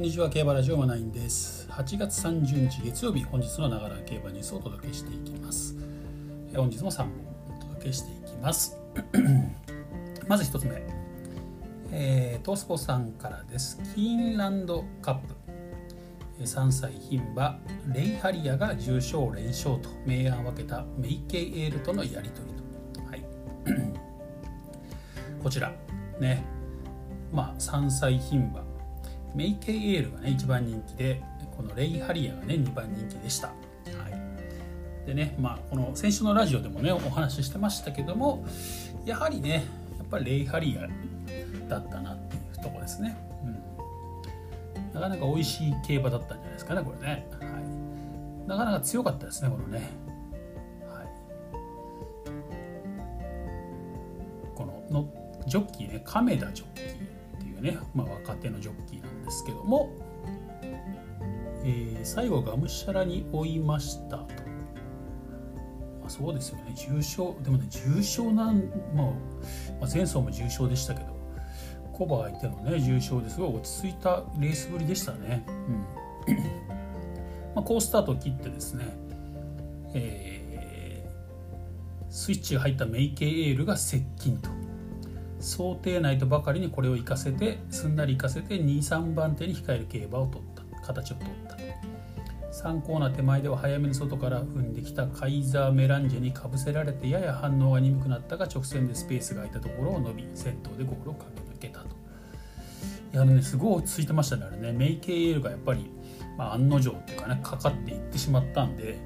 こんにちは競馬ラジオマナインです。8月30日月曜日本日のながら競馬ニュースをお届けしていきます。本日も3本お届けしていきます。まず1つ目、えー、トースポさんからです。キーンランドカップ。3歳牝馬レイハリアが重賞連勝と明暗を分けたメイケイエールとのやり取りと、はい、こちら。ね。まあ3歳牝馬。メイケイエールがね一番人気でこのレイハリアがね2番人気でした、はい、でねまあこの先週のラジオでもねお話ししてましたけどもやはりねやっぱりレイハリアだったなっていうとこですね。なかなか美味しい競馬だったんじゃないですかねこれね、はい、なかなか強かったですねこのね、はい、こののジョッキーね亀田ジョッキーっていうね、まあ、若手のジョッキーなんですけども、えー、最後がむしゃらに追いましたと。まあ、そうですよね重症でもね重症なん、まあ、まあ、前走も重症でしたけどコバ相手のね重賞ですごい落ち着いたレースぶりでしたね。うんまあ、好スタートを切ってですね、えー、スイッチが入ったメイケイエールが接近と想定内とばかりにこれを生かせてすんなり生かせて23番手に控える競馬を取った。形を取った。3コーナー手前では早めに外から踏んできたカイザー・メランジェにかぶせられてやや反応が鈍くなったが直線でスペースが空いたところを伸び先頭でゴールをかけ抜けたと。いやあのねすごい落ち着いてましたね。あれねメイケイエールがやっぱり、まあ、案の定っていうかねかかっていってしまったんで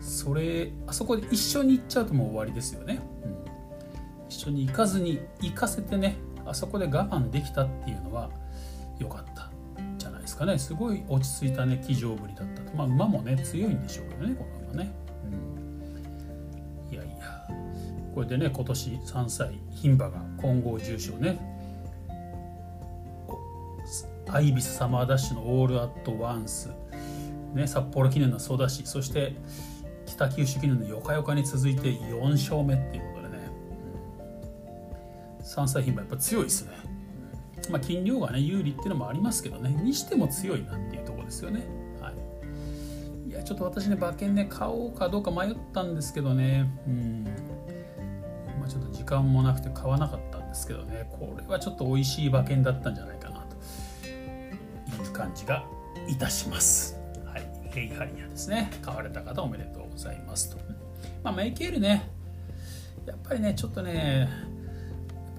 それあそこで一緒に行っちゃうともう終わりですよね、うん、一緒に行かずに行かせてねあそこで我慢できたっていうのは良かったじゃないですかね。すごい落ち着いたね騎乗ぶりだったと。まあ馬もね強いんでしょうけどねこの馬ね、うん、いやいや。これでね今年3歳牝馬が混合重賞ね。アイビスサマーダッシュのオールアットワンス、ね、札幌記念のソダシ。そして北九州記念のヨカヨカに続いて4勝目っていうことでね、うん、3歳牝馬やっぱ強いですね、まあ、斤量がね有利っていうのもありますけどね。にしても強いなっていうとこですよね、はい、いやちょっと私ね馬券ね買おうかどうか迷ったんですけどね。うん。まあ、ちょっと時間もなくて買わなかったんですけどね。これはちょっと美味しい馬券だったんじゃないかなと。いう感じがいたします。はい、ヘイハリアですね。買われた方おめでとうございますと。まあ、メイケールね、やっぱりね、ちょっとね、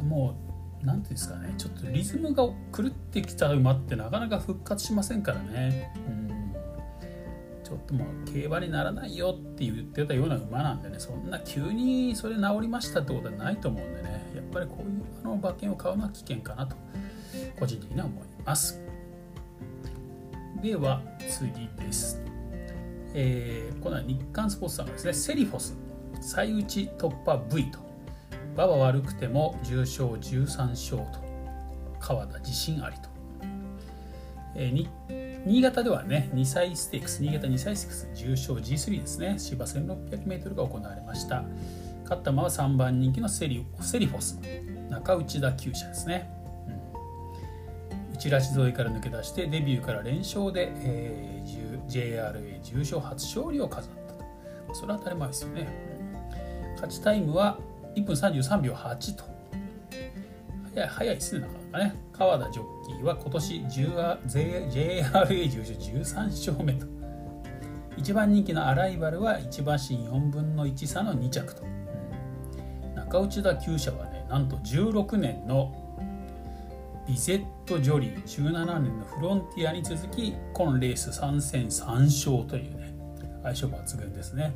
もう、なんていうんですかね、ちょっとリズムが狂ってきた馬ってなかなか復活しませんからね。うんちょっともう競馬にならないよって言ってたような馬なんでねそんな急にそれ治りましたってことはないと思うんでねやっぱりこういうあの馬券を買うのは危険かなと個人的には思います。では次です。えー、このは日刊スポーツさんがですね、セリフォス、最打ち突破 V と、馬は悪くても重賞13勝と、川田自信ありと。えー、新潟ではね、2歳ステークス、新潟2歳ステークス、重賞 G3 ですね、芝 1600m が行われました。勝った馬は3番人気のセリセリフォス、中内田厩舎ですね。チラシ沿いから抜け出してデビューから連勝で、えー、JRA 重賞初勝利を飾ったとそれは当たり前ですよね、勝ちタイムは1分33秒8と。早い早いですねなかなかね。川田ジョッキーは今年 JRA 重賞13勝目と。1番人気のアライバルは1馬身4分の1差の2着と、うん、中内田厩舎はねなんと16年のビゼット・ジョリー。17年のフロンティアに続き今レース3戦3勝というね相性抜群ですね。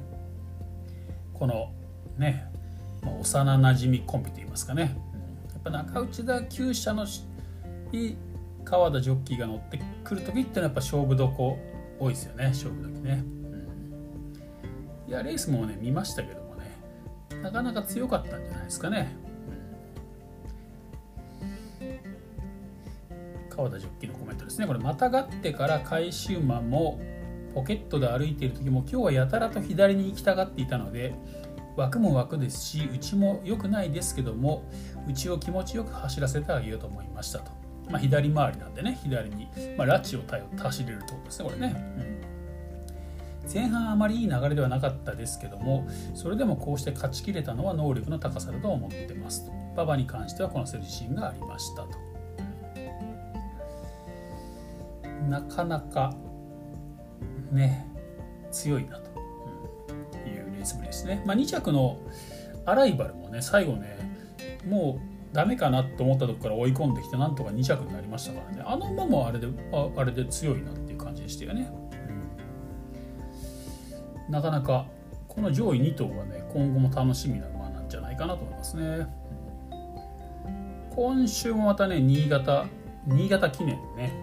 このね、まあ、幼なじみコンビといいますかね、うん、やっぱ中内田厩舎の川田ジョッキーが乗ってくる時ってのはやっぱ勝負どこ多いですよね。勝負時ね、うん、いやレースもね見ましたけどもね。なかなか強かったんじゃないですかね。川田ジョッキーのコメントですね。これまたがってから回収馬もポケットで歩いている時も今日はやたらと左に行きたがっていたので枠も枠ですし内も良くないですけども内を気持ちよく走らせてあげようと思いましたと。まあ、左回りなんでね左に、まあ、拉致を走れるってことですねこれね、うん、前半あまりいい流れではなかったですけどもそれでもこうして勝ちきれたのは能力の高さだと思ってますと。馬場に関してはこなせる自信がありましたと。なかなかね強いなと。いうレースぶりですね、まあ、2着のアライバルもね最後ねもうダメかなと思ったとこから追い込んできてなんとか2着になりましたからね。あの馬もあれでああれで強いなっていう感じでしたよね、うん、なかなかこの上位2頭はね今後も楽しみな馬なんじゃないかなと思いますね。今週もまたね新潟新潟記念ね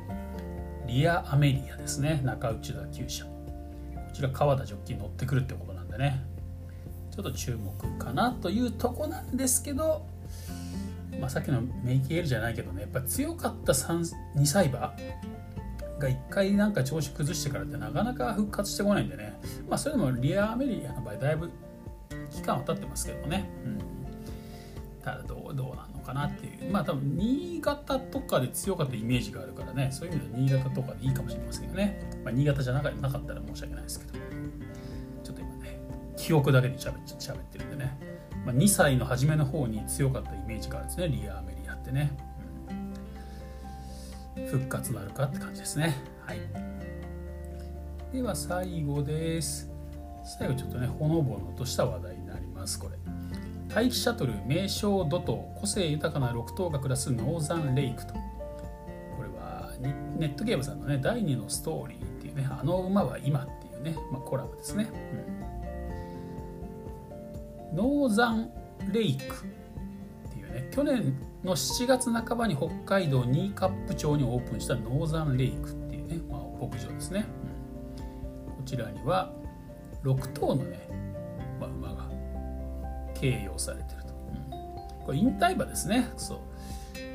リア・アメリアですね。中内田厩舎。こちら川田ジョッキー乗ってくるってことなんでね。ょっと注目かなというとこなんですけどまあ、さっきのメイキエルじゃないけどねやっぱ強かった2歳馬が1回なんか調子崩してからってなかなか復活してこないんでね、まあ、それでもリア・アメリアの場合だいぶ期間は経ってますけどね、うん、ただどうどうなのかなっていう。まあ多分新潟とかで強かったイメージがあるからね。そういう意味では新潟とかでいいかもしれませんよね、まあ、新潟じゃなかったら申し訳ないですけど。ね記憶だけで喋ってるんでね。まあ、2歳の初めの方に強かったイメージがあるんですね。リア・アメリアってね、うん、復活なるかって感じですね。はい。では最後です。最後ちょっとねほのぼのとした話題になります。これ。大気シャトル名称ドト個性豊かな6頭が暮らすノーザンレイクと。これはネットゲームさんのね第2のストーリーっていうねあの馬は今っていうね、まあ、コラボですね、うん。ノーザンレイクっていうね去年の7月半ばに北海道新カップ町にオープンしたノーザンレイクっていうね、まあ、牧場ですね、うん、こちらには6頭のね、まあ、馬が経用されてると、うん、これ引退馬ですね。そう。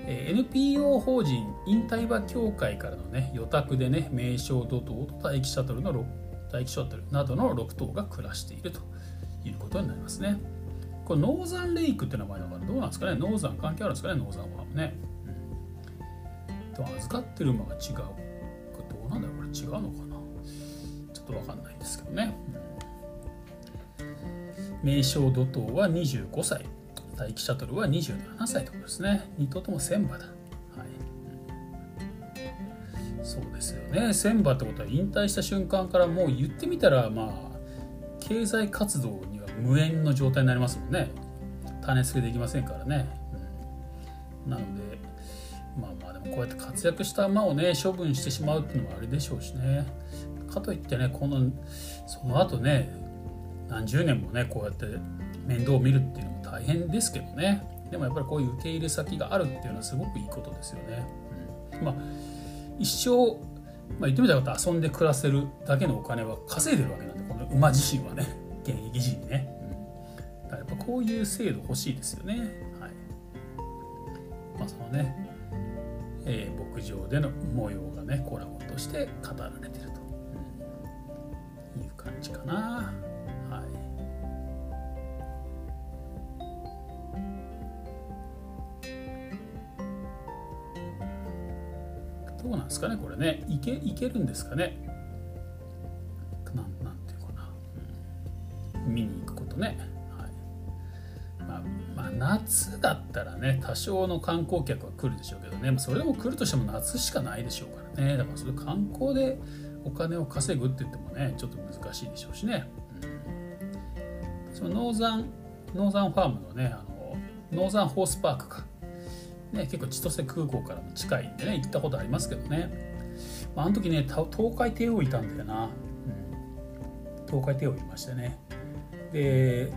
NPO 法人引退馬協会からのね予託でね名称土塔と大気シャトルの大気シャトルなどの6頭が暮らしていると。いうことになりますね。これノーザンレイクって名前だからどうなんですかねノーザン関係あるんですかねノーザンはね。うん、でも預かってる馬が違う。これどうなんだろうこれ違うのかなちょっとわかんないんですけどね。うん、名称怒涛は25歳。大気シャトルは27歳ということですね。2頭とも1000馬だ。はい、そうですよね。1000馬ってことは引退した瞬間からもう言ってみたらまあ経済活動に無縁の状態になりますもんね。種付けできませんからね、うん、なのでまあまあでもこうやって活躍した馬をね処分してしまうっていうのもあれでしょうしね。かといってねこのその後ね何十年もねこうやって面倒を見るっていうのも大変ですけどね。でもやっぱりこういう受け入れ先があるっていうのはすごくいいことですよね、うん、まあ一生まあ、言ってみたら遊んで暮らせるだけのお金は稼いでるわけなんでこの馬自身はね。現役時にね、うん、だからやっぱこういう制度欲しいですよね。はい。まあそのね、えー、牧場での模様がねコラボとして語られてると、うん、いう感じかな。どうなんですかねこれね。いけいけるんですかね夏だったらね多少の観光客は来るでしょうけどね。それでも来るとしても夏しかないでしょうからね。だからそれ観光でお金を稼ぐって言ってもねちょっと難しいでしょうしね、うん、そのノーザンノーザンファームのねあのノーザンホースパークか。ね、結構千歳空港からも近いんでね行ったことありますけどね、まあ、あの時ね東海帝王いたんだよな、うん、東海帝王いましたね。で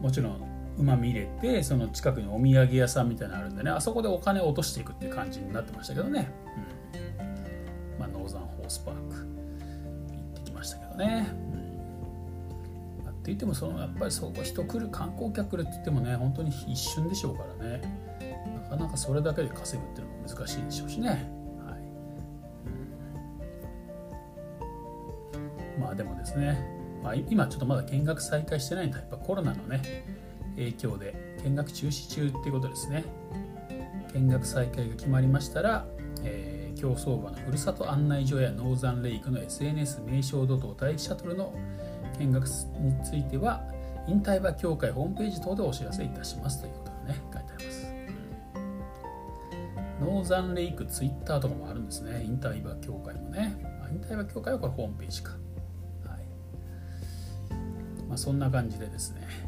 もちろん馬見れてその近くにお土産屋さんみたいなのあるんでね。あそこでお金を落としていくっていう感じになってましたけどね、うん。まあ、ノーザンホースパーク。行ってきましたけどね、うん、って言ってもそのやっぱりそこ人来る観光客来るって言ってもね本当に一瞬でしょうからね。なかなかそれだけで稼ぐっていうのも難しいんでしょうしね。まあでもですね、まあ、今ちょっとまだ見学再開してないんでやっぱコロナのね影響で見学中止中っていうことですね。見学再開が決まりましたらえー、競走馬のふるさと案内所やノーザンレイクの SNS 名称土等待機シャトルの見学については引退馬協会ホームページ等でお知らせいたしますということでね書いてあります、ノーザンレイクツイッターとかもあるんですね。引退馬協会もね、ま、引退馬協会はこれホームページか。はい。まあそんな感じでですね。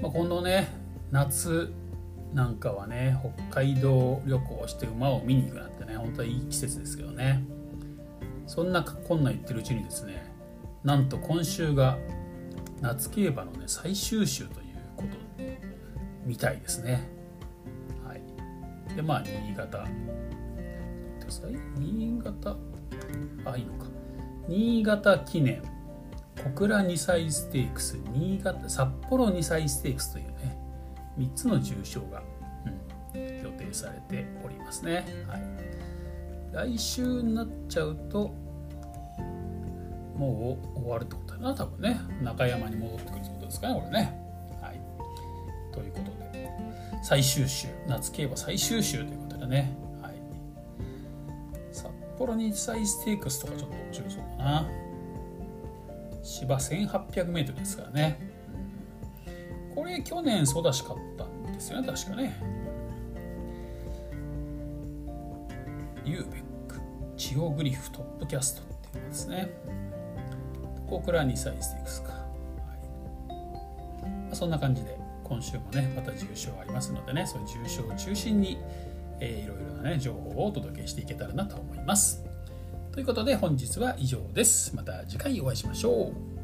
まあ、今度ね夏なんかはね北海道旅行して馬を見に行くなんてね本当はいい季節ですけどね。そんなこんな言ってるうちにですねなんと今週が夏競馬のね最終週ということみたいですね。はい。でまあ新潟。新潟？あいいのか。新潟記念。小倉2歳ステークス新潟札幌2歳ステークスというね3つの重賞が、うん、予定されておりますね、はい、来週になっちゃうともう終わるってことだな多分ね。中山に戻ってくるってことですかねこれね。はい。ということで。最終週。夏競馬最終週ということでね、はい、札幌日祭ステークスとかちょっと面白そうだな。芝 1800m ですからね、これ去年ソダシ買ったんですよね確かね。ユーベックジオグリフトップキャストっていうのですね。ここから2歳ステークスか、はい。まあ、そんな感じで今週もねまた重賞ありますのでねそういう重賞を中心に、えー、いろいろなね情報をお届けしていけたらなと思います。ということで本日は以上です。また次回お会いしましょう。